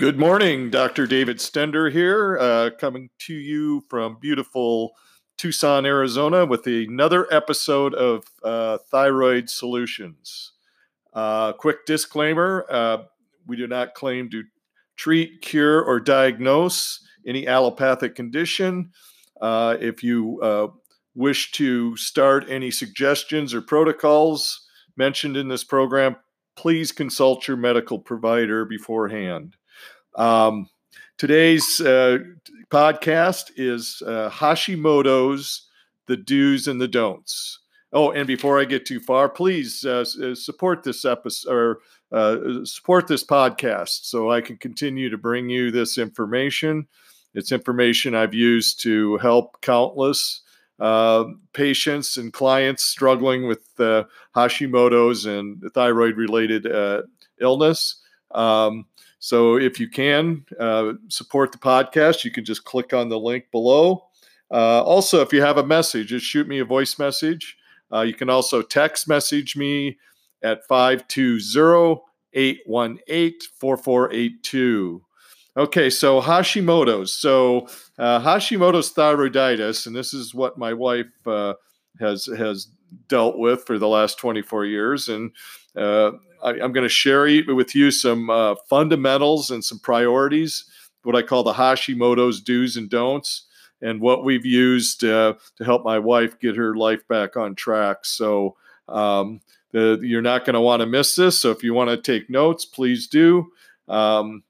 Good morning, Dr. David Stender here, uh, coming to you from beautiful Tucson, Arizona, with another episode of uh, Thyroid Solutions. Uh, quick disclaimer uh, we do not claim to treat, cure, or diagnose any allopathic condition. Uh, if you uh, wish to start any suggestions or protocols mentioned in this program, please consult your medical provider beforehand. Um, today's uh, podcast is uh, Hashimoto's The Do's and the Don'ts. Oh, and before I get too far, please uh, uh support this episode or uh, support this podcast so I can continue to bring you this information. It's information I've used to help countless uh, patients and clients struggling with Hashimoto's and thyroid related uh, illness. Um, so if you can uh, support the podcast, you can just click on the link below. Uh, also, if you have a message, just shoot me a voice message. Uh, you can also text message me at 520 818 4482. Okay, so Hashimoto's. So uh, Hashimoto's thyroiditis, and this is what my wife uh, has has dealt with for the last 24 years, and uh, I, am going to share with you some uh, fundamentals and some priorities, what I call the Hashimoto's do's and don'ts, and what we've used uh, to help my wife get her life back on track. So um, the, you're not going to want to miss this. So if you want to take notes, please do. Um,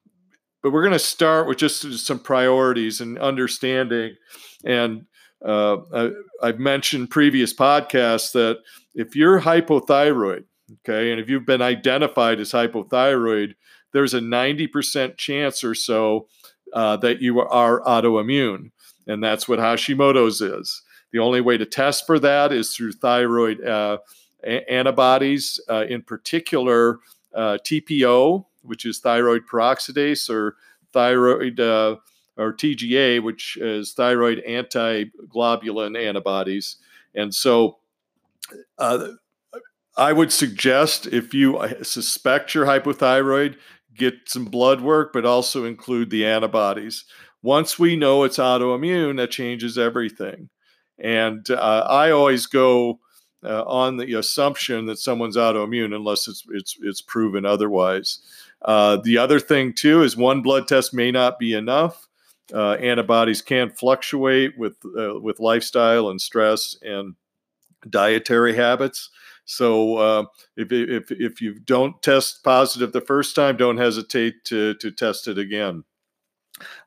but we're going to start with just some priorities and understanding. And uh, I, I've mentioned previous podcasts that if you're hypothyroid, Okay. And if you've been identified as hypothyroid, there's a 90% chance or so uh, that you are autoimmune. And that's what Hashimoto's is. The only way to test for that is through thyroid uh, a- antibodies, uh, in particular uh, TPO, which is thyroid peroxidase, or thyroid uh, or TGA, which is thyroid anti-globulin antibodies. And so uh, I would suggest if you uh, suspect you're hypothyroid, get some blood work, but also include the antibodies. Once we know it's autoimmune, that changes everything. And uh, I always go uh, on the assumption that someone's autoimmune unless it's it's it's proven otherwise. Uh, the other thing too is one blood test may not be enough. Uh, antibodies can fluctuate with uh, with lifestyle and stress and dietary habits. So uh, if, if, if you don't test positive the first time, don't hesitate to, to test it again.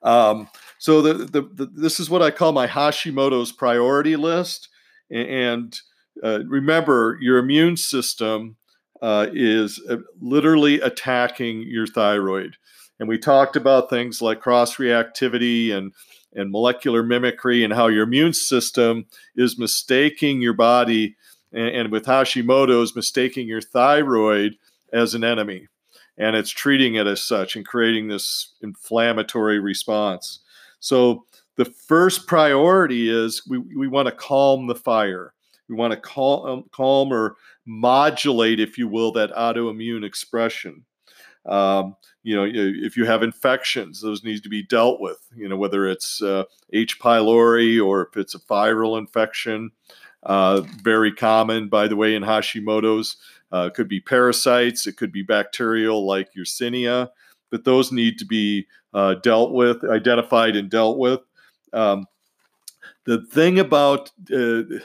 Um, so the, the, the, this is what I call my Hashimoto's priority list. And uh, remember, your immune system uh, is uh, literally attacking your thyroid. And we talked about things like cross reactivity and, and molecular mimicry and how your immune system is mistaking your body and, and with Hashimoto's, mistaking your thyroid as an enemy. And it's treating it as such and creating this inflammatory response. So, the first priority is we, we want to calm the fire. We want to calm, um, calm or modulate, if you will, that autoimmune expression. Um, you know, if you have infections, those need to be dealt with. You know, whether it's uh, H. pylori or if it's a viral infection. Uh, very common, by the way, in Hashimoto's. Uh, could be parasites, it could be bacterial like Yersinia, but those need to be uh, dealt with, identified, and dealt with. Um, the thing about uh, the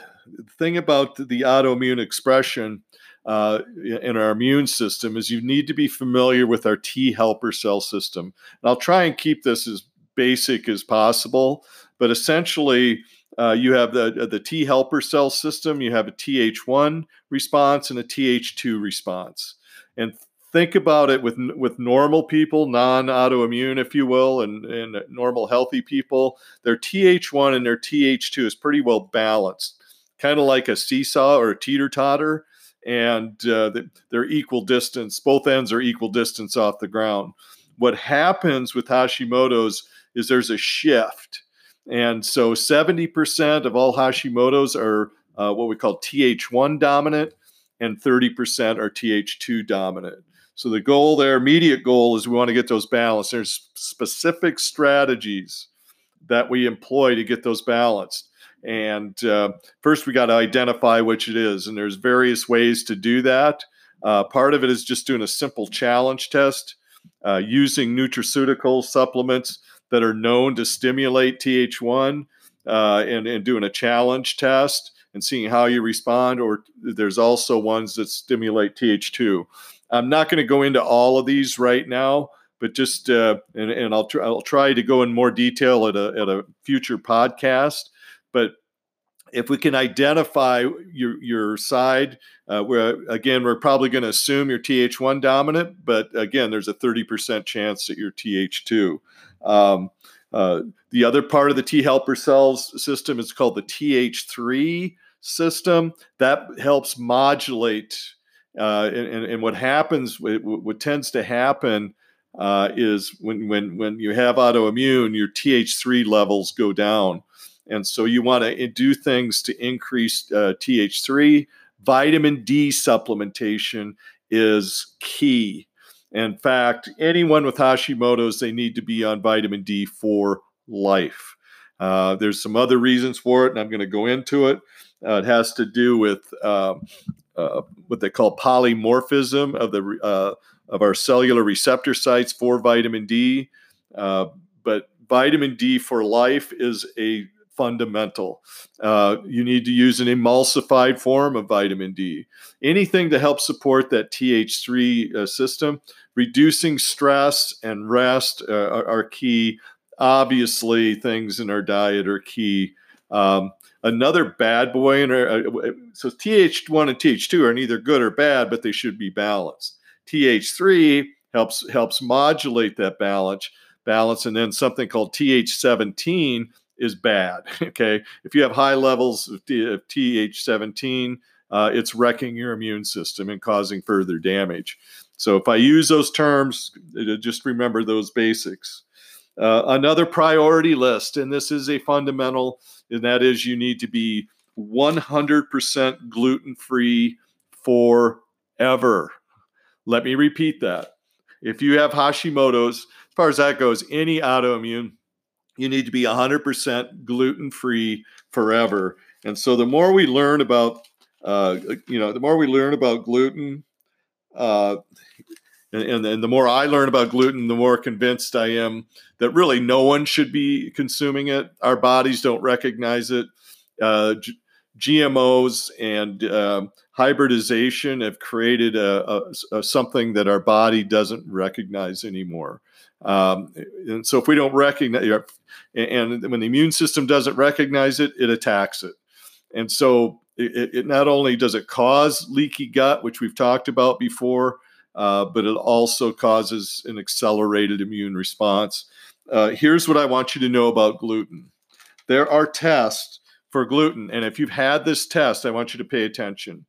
thing about the autoimmune expression uh, in our immune system is you need to be familiar with our T helper cell system. And I'll try and keep this as basic as possible, but essentially uh, you have the, uh, the T helper cell system, you have a Th1 response and a Th2 response. And think about it with, with normal people, non autoimmune, if you will, and, and normal healthy people, their Th1 and their Th2 is pretty well balanced, kind of like a seesaw or a teeter totter. And uh, they're equal distance, both ends are equal distance off the ground. What happens with Hashimoto's is there's a shift and so 70% of all Hashimoto's are uh, what we call Th1 dominant, and 30% are Th2 dominant. So the goal there, immediate goal, is we want to get those balanced. There's specific strategies that we employ to get those balanced. And uh, first, we got to identify which it is, and there's various ways to do that. Uh, part of it is just doing a simple challenge test uh, using nutraceutical supplements that are known to stimulate TH1 uh, and, and doing a challenge test and seeing how you respond. Or there's also ones that stimulate TH2. I'm not going to go into all of these right now, but just uh, and, and I'll try, I'll try to go in more detail at a at a future podcast. But if we can identify your your side, uh, where again we're probably going to assume you're Th1 dominant, but again there's a 30% chance that you're Th2. Um, uh, the other part of the T helper cells system is called the Th3 system that helps modulate uh, and, and, what happens, what, tends to happen uh, is when, when, when you have autoimmune, your Th3 levels go down. And so you want to do things to increase uh, Th3. Vitamin D supplementation is key. In fact, anyone with Hashimoto's, they need to be on vitamin D for life. Uh, there's some other reasons for it, and I'm going to go into it. Uh, it has to do with um, uh, what they call polymorphism of the uh, of our cellular receptor sites for vitamin D. Uh, but vitamin D for life is a fundamental. Uh, you need to use an emulsified form of vitamin D. Anything to help support that Th3 uh, system. Reducing stress and rest are, are key. Obviously, things in our diet are key. Um, another bad boy in our uh, so th1 and th2 are neither good or bad but they should be balanced th3 helps helps modulate that balance balance and then something called th17 is bad okay if you have high levels of, of th17 uh, it's wrecking your immune system and causing further damage so if i use those terms just remember those basics uh, another priority list and this is a fundamental and that is you need to be 100% gluten free forever. Let me repeat that. If you have Hashimoto's, as far as that goes, any autoimmune, you need to be 100% gluten free forever. And so the more we learn about, uh, you know, the more we learn about gluten, uh, and, and, and, the more I learn about gluten, the more convinced I am that really no one should be consuming it. Our bodies don't recognize it. Uh, G- GMOs and uh, hybridization have created a, a, a, something that our body doesn't recognize anymore. Um, and so, if we don't recognize, and when the immune system doesn't recognize it, it attacks it. And so, it, it not only does it cause leaky gut, which we've talked about before, uh, but it also causes an accelerated immune response. Uh, here's what I want you to know about gluten there are tests for gluten. And if you've had this test, I want you to pay attention.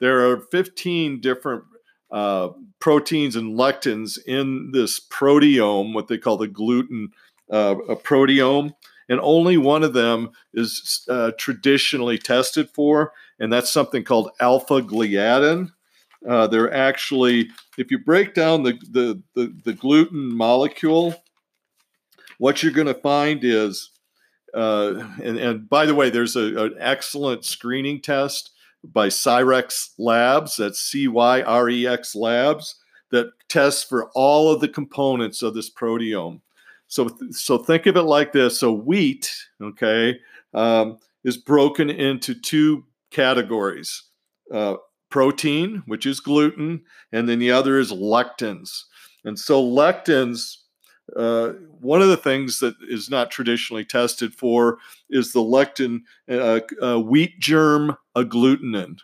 There are 15 different uh, proteins and lectins in this proteome, what they call the gluten uh, proteome. And only one of them is uh, traditionally tested for, and that's something called alpha gliadin. Uh, they're actually, if you break down the, the, the, the gluten molecule, what you're going to find is, uh, and, and by the way, there's a, an excellent screening test by Cyrex Labs, that's C Y R E X Labs, that tests for all of the components of this proteome. So, so think of it like this. So wheat, okay, um, is broken into two categories. Uh, protein, which is gluten, and then the other is lectins. And so, lectins, uh, one of the things that is not traditionally tested for is the lectin uh, uh, wheat germ agglutinin.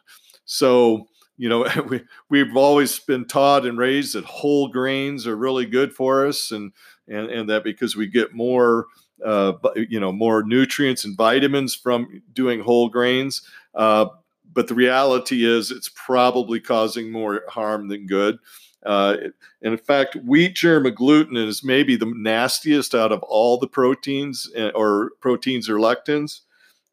So, you know, we, we've always been taught and raised that whole grains are really good for us, and and, and that because we get more, uh, you know, more nutrients and vitamins from doing whole grains. Uh, but the reality is it's probably causing more harm than good. Uh, and in fact, wheat germ agglutinin is maybe the nastiest out of all the proteins eh, or proteins or lectins.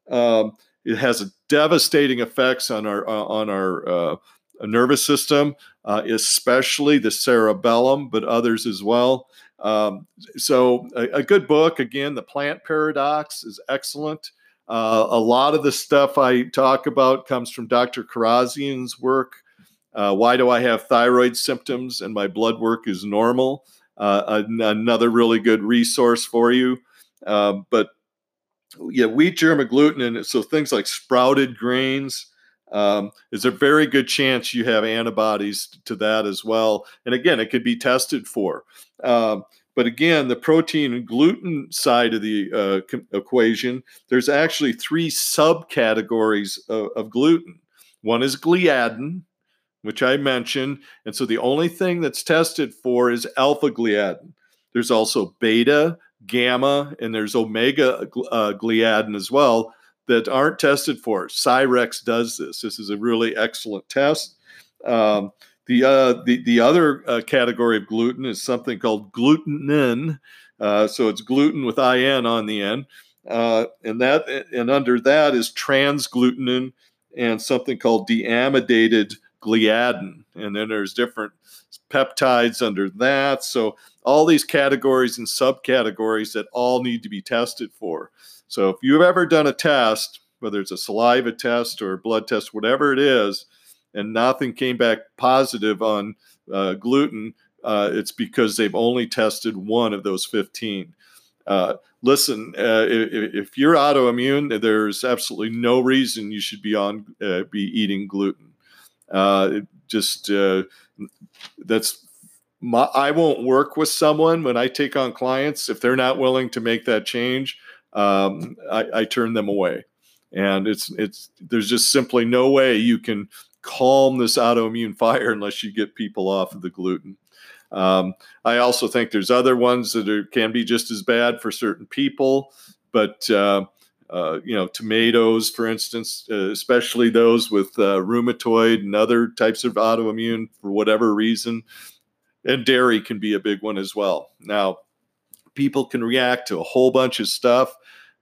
Um, it has devastating effects on our uh, on our uh, nervous system, uh, especially the cerebellum, but others as well. Um, so, a, a, good book. Again, The Plant Paradox is excellent. Uh, a lot of the stuff I talk about comes from Dr. Kharrazian's work. Uh, why do I have thyroid symptoms and my blood work is normal? Uh, another really good resource for you. Um, but yeah, wheat germ agglutinin, so things like sprouted grains, um, there's a very good chance you have antibodies to that as well. And again, it could be tested for. Um, but again, the protein and gluten side of the uh, equation, there's actually three subcategories of, of gluten. One is gliadin, which I mentioned. And so the only thing that's tested for is alpha gliadin. There's also beta, gamma, and there's omega uh, gliadin as well that aren't tested for. Cyrex does this. This is a really excellent test. Um, the, uh, the, the other uh, category of gluten is something called glutenin. Uh, so it's gluten with in on the end, uh, and that and under that is transglutenin and something called deamidated gliadin, and then there's different peptides under that. So all these categories and subcategories that all need to be tested for. So if you've ever done a test, whether it's a saliva test or blood test, whatever it is, and nothing came back positive on uh, gluten, uh, it's because they've only tested one of those 15. Uh, listen, uh, if, if, you're autoimmune, there's absolutely no reason you should be on uh, be eating gluten. Uh, just that's my, I won't work with someone when I take on clients if they're not willing to make that change. Um, I, I turn them away, and it's it's there's just simply no way you can calm this autoimmune fire unless you get people off of the gluten. Um, I also think there's other ones that are, can be just as bad for certain people, but uh, uh, you know, tomatoes, for instance, uh, especially those with uh, rheumatoid and other types of autoimmune for whatever reason, and dairy can be a big one as well. Now, people can react to a whole bunch of stuff,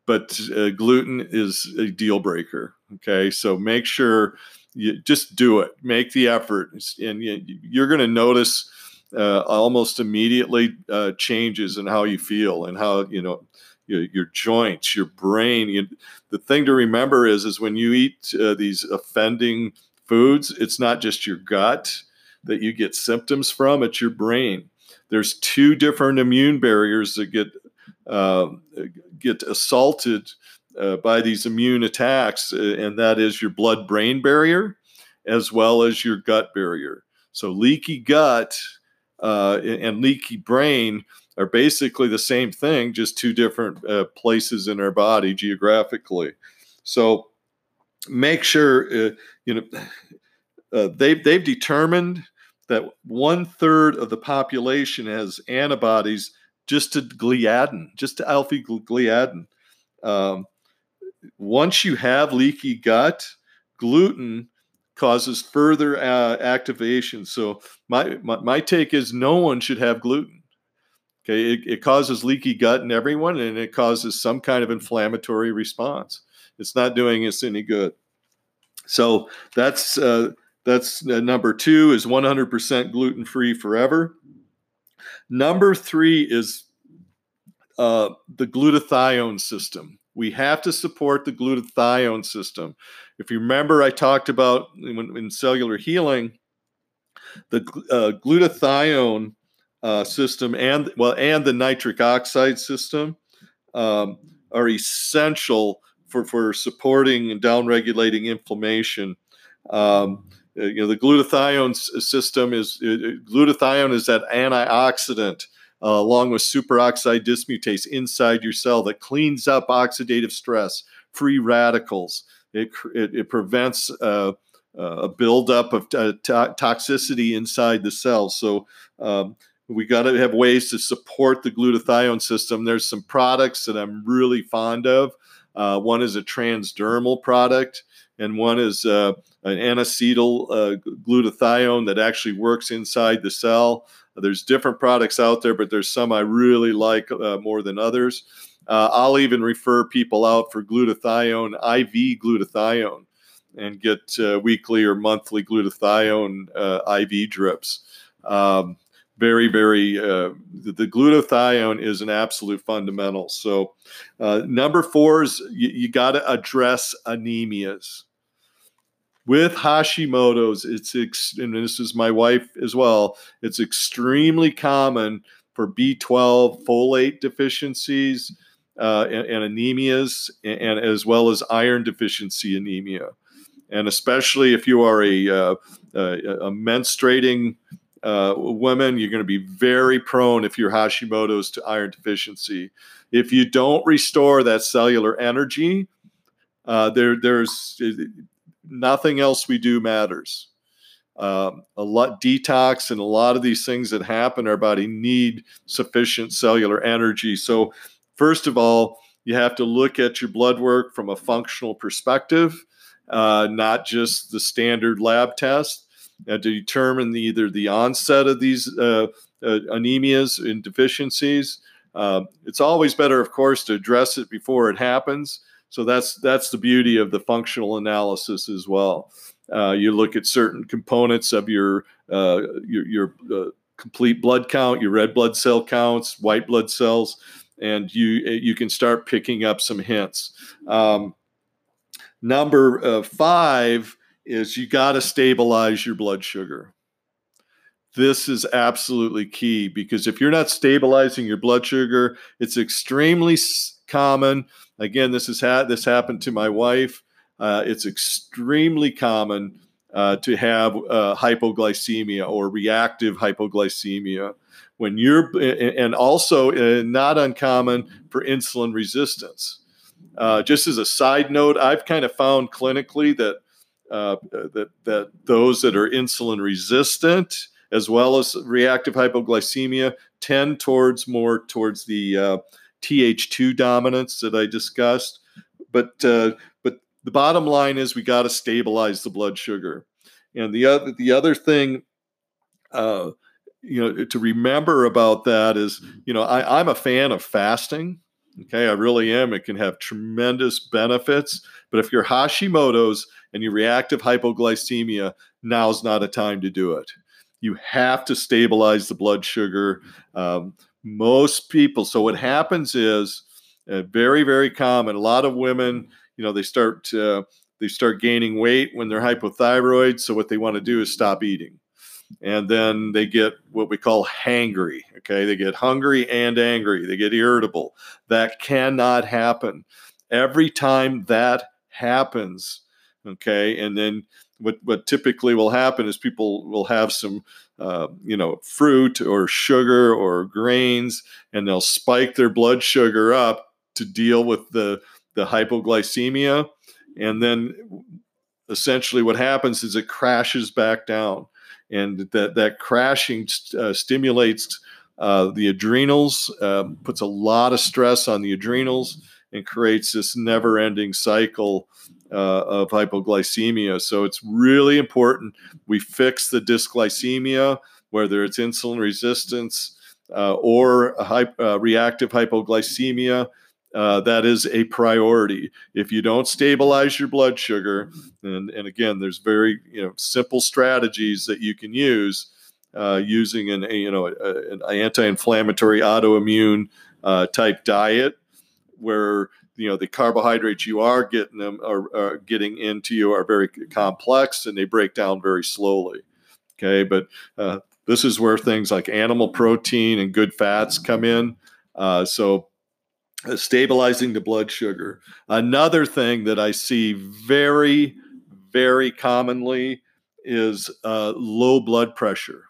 but uh, gluten is a deal breaker. Okay, so make sure you just do it. Make the effort. And you're going to notice uh, almost immediately uh, changes in how you feel and how you know your, your joints your brain you, the thing to remember is is when you eat uh, these offending foods it's not just your gut that you get symptoms from it's your brain. There's two different immune barriers that get uh, get assaulted uh, by these immune attacks, uh, and that is your blood brain barrier as well as your gut barrier. So, leaky gut uh, and leaky brain are basically the same thing, just two different uh, places in our body geographically. So, make sure uh, you know uh, they've they've determined that one third of the population has antibodies just to gliadin, just to alpha gliadin. Um, once you have leaky gut, gluten causes further uh, activation. So my, my, my take is no one should have gluten. Okay, it, it causes leaky gut in everyone, and it causes some kind of inflammatory response. It's not doing us any good. So that's uh, that's uh, number two is 100% gluten free forever. Number three is uh, the glutathione system. We have to support the glutathione system. If you remember, I talked about in, in cellular healing, the uh, glutathione uh, system and well, and the nitric oxide system um, are essential for for supporting and downregulating inflammation. Um, uh, you know, the glutathione system is glutathione is that antioxidant uh, along with superoxide dismutase inside your cell that cleans up oxidative stress, free radicals. It, it, it prevents uh, uh, a buildup of uh, to- toxicity inside the cell. So um, we got to have ways to support the glutathione system. There's some products that I'm really fond of. Uh, one is a transdermal product, and one is uh, an N-acetyl uh, glutathione that actually works inside the cell. There's different products out there, but there's some I really like uh, more than others. Uh, I'll even refer people out for glutathione, IV glutathione. and get uh, weekly or monthly glutathione uh, IV drips. Um, very, very, uh, the, the, glutathione is an absolute fundamental. So, uh, number four is you, you got to address anemias. With Hashimoto's, it's, ex- and this is my wife as well, it's extremely common for B12 folate deficiencies uh, and, and, anemias, and, and, as well as iron deficiency anemia. And especially if you are a, uh, a, a menstruating uh, woman, you're going to be very prone if you're Hashimoto's to iron deficiency. If you don't restore that cellular energy, uh, there, there's nothing else we do matters. Um, a lot detox and a lot of these things that happen our body need sufficient cellular energy. So, first of all, you have to look at your blood work from a functional perspective, uh, not just the standard lab test uh, to determine the, either the onset of these uh, uh, anemias and deficiencies. Uh, it's always better, of course, to address it before it happens. So that's that's the beauty of the functional analysis as well. Uh, you look at certain components of your uh, your, your complete blood count, your red blood cell counts, white blood cells, and you you can start picking up some hints. Um, number five is you got to stabilize your blood sugar. This is absolutely key because if you're not stabilizing your blood sugar, it's extremely common. Again, this has had this happened to my wife. Uh, it's extremely common uh, to have uh, hypoglycemia or reactive hypoglycemia when you're, and also uh, not uncommon for insulin resistance. Uh, just as a side note, I've kind of found clinically that uh, that that those that are insulin resistant as well as reactive hypoglycemia tend towards more towards the uh, Th2 dominance that I discussed. But uh, but the bottom line is we got to stabilize the blood sugar. And the other the other thing, uh, you know, to remember about that is, you know, I, I'm a fan of fasting. Okay, I really am. It can have tremendous benefits. But if you're Hashimoto's and you reactive hypoglycemia, now's not a time to do it. You have to stabilize the blood sugar. Um, most people, so what happens is uh, very, very common. A lot of women, you know, they start uh, they start gaining weight when they're hypothyroid. So what they want to do is stop eating and then they get what we call hangry. Okay, they get hungry and angry. They get irritable. That cannot happen. Every time that happens, okay, and then what what typically will happen is people will have some uh, you know fruit or sugar or grains, and they'll spike their blood sugar up to deal with the the hypoglycemia, and then essentially what happens is it crashes back down. And that that crashing uh, stimulates uh, the adrenals, um, puts a lot of stress on the adrenals, and creates this never-ending cycle uh, of hypoglycemia. So it's really important we fix the dysglycemia, whether it's insulin resistance uh, or uh, reactive hypoglycemia uh, that is a priority. If you don't stabilize your blood sugar, and, and again, there's very you know simple strategies that you can use uh, using an a, you know a, an anti-inflammatory autoimmune uh, type diet, where you know the carbohydrates you are getting them are, are getting into you are very complex and they break down very slowly. Okay, but uh, this is where things like animal protein and good fats come in. Uh, so uh, stabilizing the blood sugar. Another thing that I see very, very commonly is uh, low blood pressure.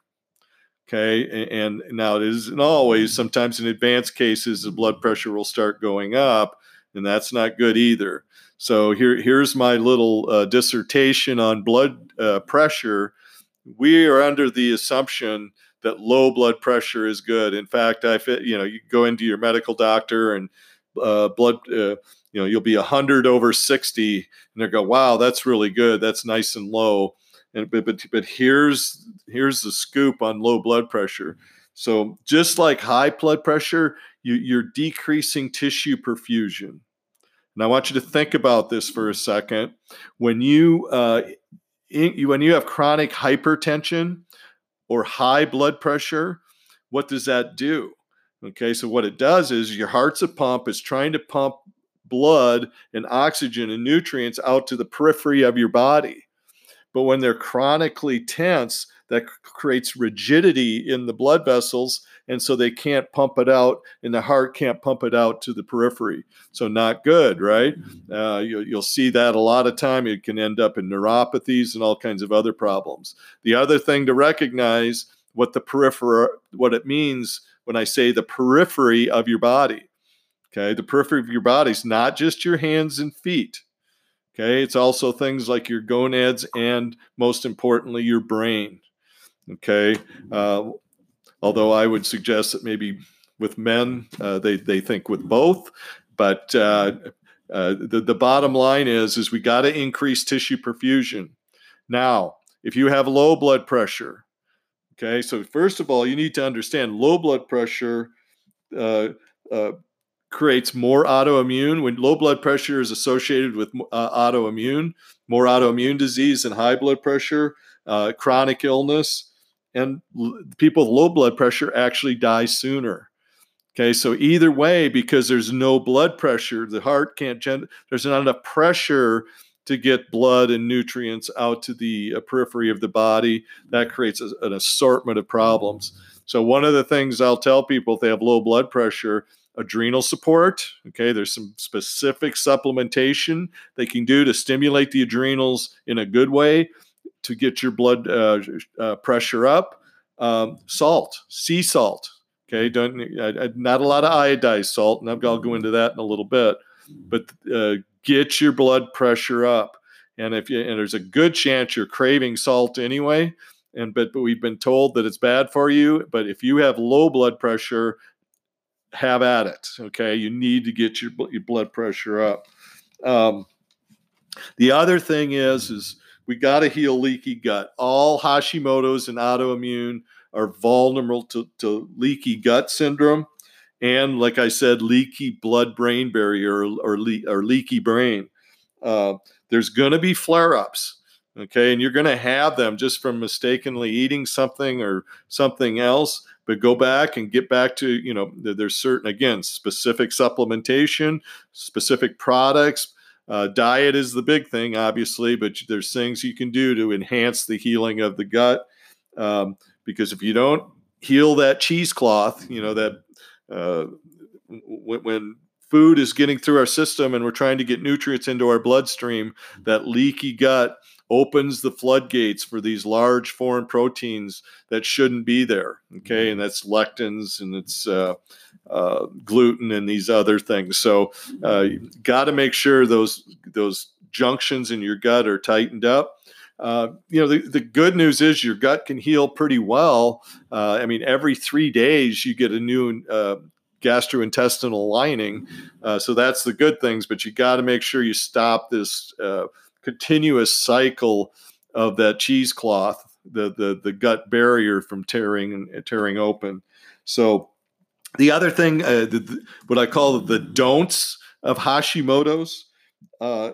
Okay, and, now it isn't always. Sometimes in advanced cases, the blood pressure will start going up, and that's not good either. So here, here's my little uh, dissertation on blood uh, pressure. We are under the assumption that low blood pressure is good. In fact, I fit, you know you go into your medical doctor and uh, blood uh, you know you'll be 100 over 60 and they go wow that's really good that's nice and low and but, but but here's here's the scoop on low blood pressure so just like high blood pressure you, you're decreasing tissue perfusion And I want you to think about this for a second. When you, uh, in, when you have chronic hypertension or high blood pressure, what does that do? Okay, so what it does is your heart's a pump, it's trying to pump blood and oxygen and nutrients out to the periphery of your body. But when they're chronically tense, that creates rigidity in the blood vessels and so they can't pump it out and the heart can't pump it out to the periphery. So not good right? Mm-hmm. uh, you, will see that a lot of time. It can end up in neuropathies and all kinds of other problems. The other thing to recognize what the periphery what it means when i say the periphery of your body okay? The periphery of your body is not just your hands and feet okay? It's also things like your gonads and most importantly your brain Okay. Uh, although I would suggest that maybe with men, uh, they, they think with both. But uh, uh the, the bottom line is, is we got to increase tissue perfusion. Now, if you have low blood pressure, okay, so first of all, you need to understand low blood pressure uh, uh, creates more autoimmune. When low blood pressure is associated with autoimmune, more autoimmune disease and high blood pressure, chronic illness, and people with low blood pressure actually die sooner. Okay, so either way, because there's no blood pressure, the heart can't, gen- there's not enough pressure to get blood and nutrients out to the uh, periphery of the body. That creates a, an assortment of problems. So, one of the things I'll tell people if they have low blood pressure, adrenal support. Okay, there's some specific supplementation they can do to stimulate the adrenals in a good way to get your blood uh, uh, pressure up. Um, salt, sea salt. Okay, don't not a lot of iodized salt, and I'll go into that in a little bit. But uh, get your blood pressure up, and if you, and there's a good chance you're craving salt anyway. And but but we've been told that it's bad for you. But if you have low blood pressure, have at it. Okay, you need to get your your blood pressure up. Um, the other thing is is we got to heal leaky gut. All Hashimoto's and autoimmune are vulnerable to, to leaky gut syndrome. And like I said, leaky blood brain barrier or, or, le- or leaky brain. Uh, there's going to be flare ups. Okay. And you're going to have them just from mistakenly eating something or something else. But go back and get back to, you know, there's certain, again, specific supplementation, specific products uh, diet is the big thing, obviously, but there's things you can do to enhance the healing of the gut. Um, because if you don't heal that cheesecloth, you know, that uh, when, when food is getting through our system and we're trying to get nutrients into our bloodstream, that leaky gut opens the floodgates for these large foreign proteins that shouldn't be there. Okay, and that's lectins and it's uh, uh, gluten and these other things. So, uh, got to make sure those those junctions in your gut are tightened up. Uh, you know, the, the good news is your gut can heal pretty well. Uh, I mean, every three days you get a new uh, gastrointestinal lining. Uh, so that's the good things, but you got to make sure you stop this uh, continuous cycle of that cheesecloth, the, the, the gut barrier from tearing and tearing open. So the other thing, uh, the, the, what I call the don'ts of Hashimoto's, uh,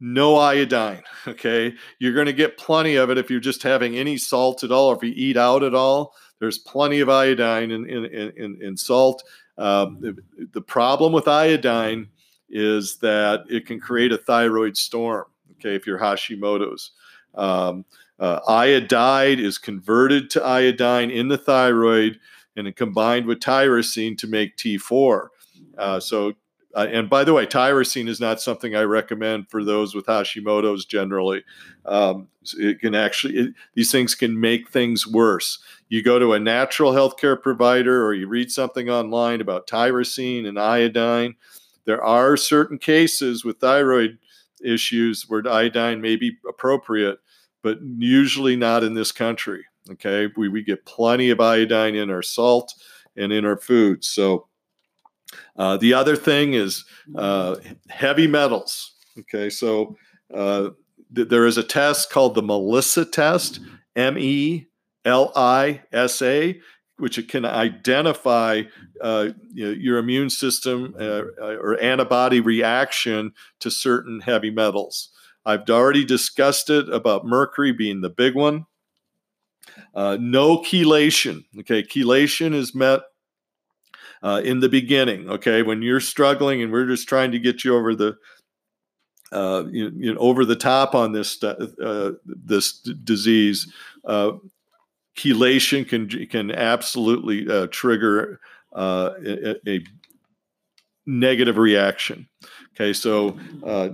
no iodine. Okay, you're going to get plenty of it if you're just having any salt at all, or if you eat out at all. There's plenty of iodine in in in, in salt. Um, the, the problem with iodine is that it can create a thyroid storm. Okay, if you're Hashimoto's. Um, uh, iodide is converted to iodine in the thyroid and combined with tyrosine to make T4. Uh, so, uh, and by the way, tyrosine is not something I recommend for those with Hashimoto's generally. Um, it can actually, it, these things can make things worse. You go to a natural healthcare provider or you read something online about tyrosine and iodine. There are certain cases with thyroid issues where iodine may be appropriate, but usually not in this country. Okay, we, we get plenty of iodine in our salt and in our food. So uh, the other thing is uh, heavy metals. Okay, so uh, th- there is a test called the Melissa test, M E L I S A, which it can identify uh, you know, your immune system uh, or antibody reaction to certain heavy metals. I've already discussed it about mercury being the big one. Uh, no chelation. Okay, chelation is met uh, in the beginning. Okay, when you're struggling and we're just trying to get you over the uh, you, you, know, over the top on this uh, this d- disease. Uh, chelation can can absolutely uh, trigger uh, a, a, negative reaction. Okay, so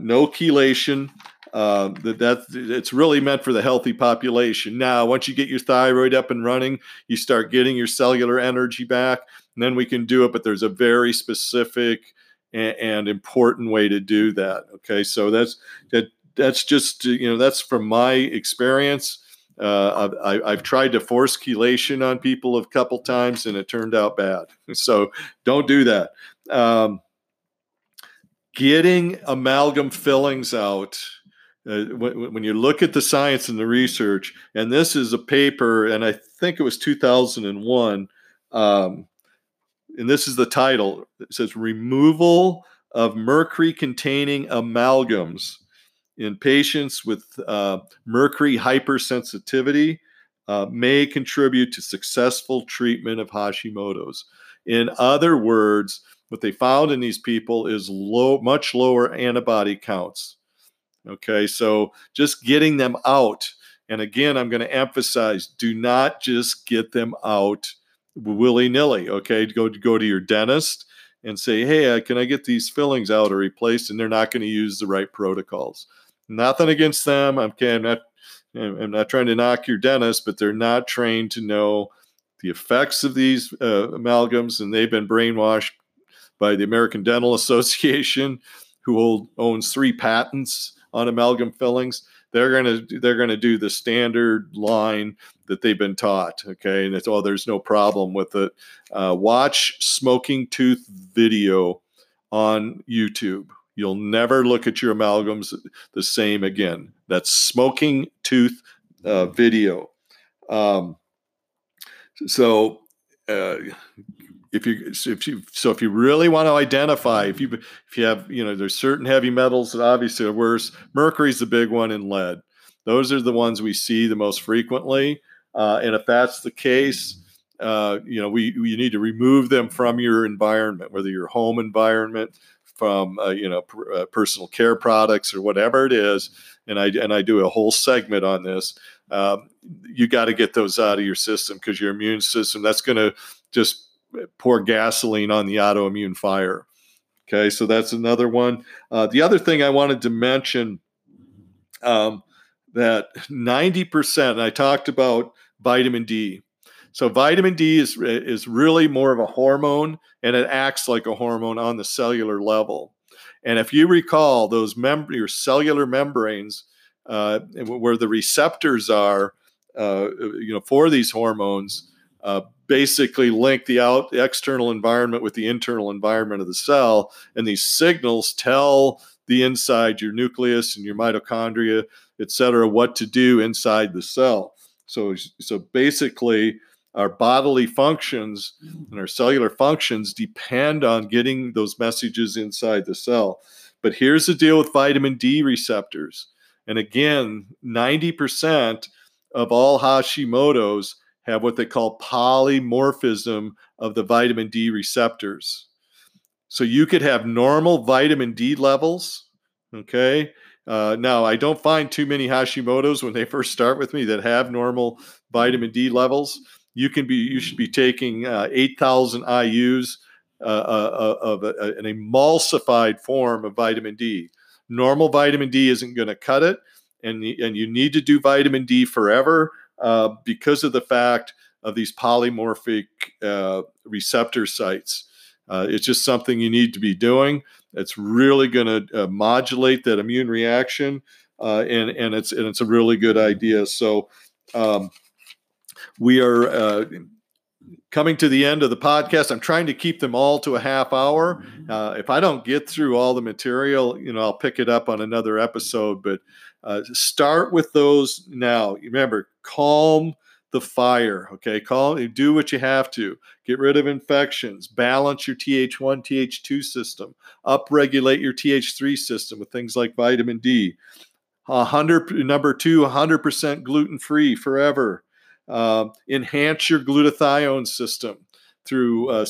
no chelation. Uh, that that's it's really meant for the healthy population. Now, once you get your thyroid up and running, you start getting your cellular energy back, and then we can do it. But there's a very specific and, and important way to do that. Okay, so that's that that's just you know that's from my experience. Uh, I've, I've, tried to force chelation on people a couple times and it turned out bad. So don't do that. Um, getting amalgam fillings out. Uh, when, when, you look at the science and the research, and this is a paper, and I think it was 2001. Um, and this is the title. It says removal of mercury containing amalgams in patients with uh, mercury hypersensitivity uh, may contribute to successful treatment of Hashimoto's. In other words, what they found in these people is low, much lower antibody counts. Okay, so just getting them out. And again, I'm going to emphasize do not just get them out willy nilly. Okay, go go to your dentist and say, "Hey, uh, can I get these fillings out or replaced?" And they're not going to use the right protocols. Nothing against them. I'm, I'm not. I'm not trying to knock your dentist, but they're not trained to know the effects of these uh, amalgams, and they've been brainwashed by the American Dental Association, who hold, owns three patents on amalgam fillings they're gonna they're gonna do the standard line that they've been taught. Okay, and it's oh, there's no problem with it. Uh, watch smoking tooth video on YouTube. You'll never look at your amalgams the same again. That's smoking tooth uh, video. Um, so uh, if you if you so if you really want to identify if you if you have you know there's certain heavy metals that obviously are worse mercury's the big one and lead those are the ones we see the most frequently uh, and if that's the case uh, you know we you need to remove them from your environment whether your home environment from uh, you know uh, personal care products or whatever it is and i and i do a whole segment on this um, you got to get those out of your system because your immune system that's going to just pour gasoline on the autoimmune fire. Okay, so that's another one. Uh, the other thing I wanted to mention um, that 90%, I talked about vitamin D. So vitamin D is, is really more of a hormone and it acts like a hormone on the cellular level. And if you recall, those mem- your cellular membranes, uh, where the receptors are, uh, you know, for these hormones, uh, basically link the out the external environment with the internal environment of the cell, and these signals tell the inside, your nucleus and your mitochondria, et cetera, what to do inside the cell. So, so basically, our bodily functions and our cellular functions depend on getting those messages inside the cell. But here's the deal with vitamin D receptors. And again, 90% of all Hashimoto's have what they call polymorphism of the vitamin D receptors. So you could have normal vitamin D levels. Okay. Uh, now, I don't find too many Hashimoto's when they first start with me that have normal vitamin D levels. You can be, you should be taking uh, 8,000 IU's uh, uh, uh, of a, an emulsified form of vitamin D. Normal vitamin D isn't going to cut it, and and you need to do vitamin D forever uh, because of the fact of these polymorphic uh, receptor sites. It's just something you need to be doing. It's really going to modulate that immune reaction, and and it's and it's a really good idea. So um, we are coming to the end of the podcast. I'm trying to keep them all to a half hour. Uh, if I don't get through all the material, you know, I'll pick it up on another episode. But uh, start with those now. Remember, calm the fire. Okay, calm. do what you have to. Get rid of infections. Balance your TH1, TH2 system. Upregulate your TH3 system with things like vitamin D. 100 number two, 100% gluten free forever. Uh, enhance your glutathione system through uh,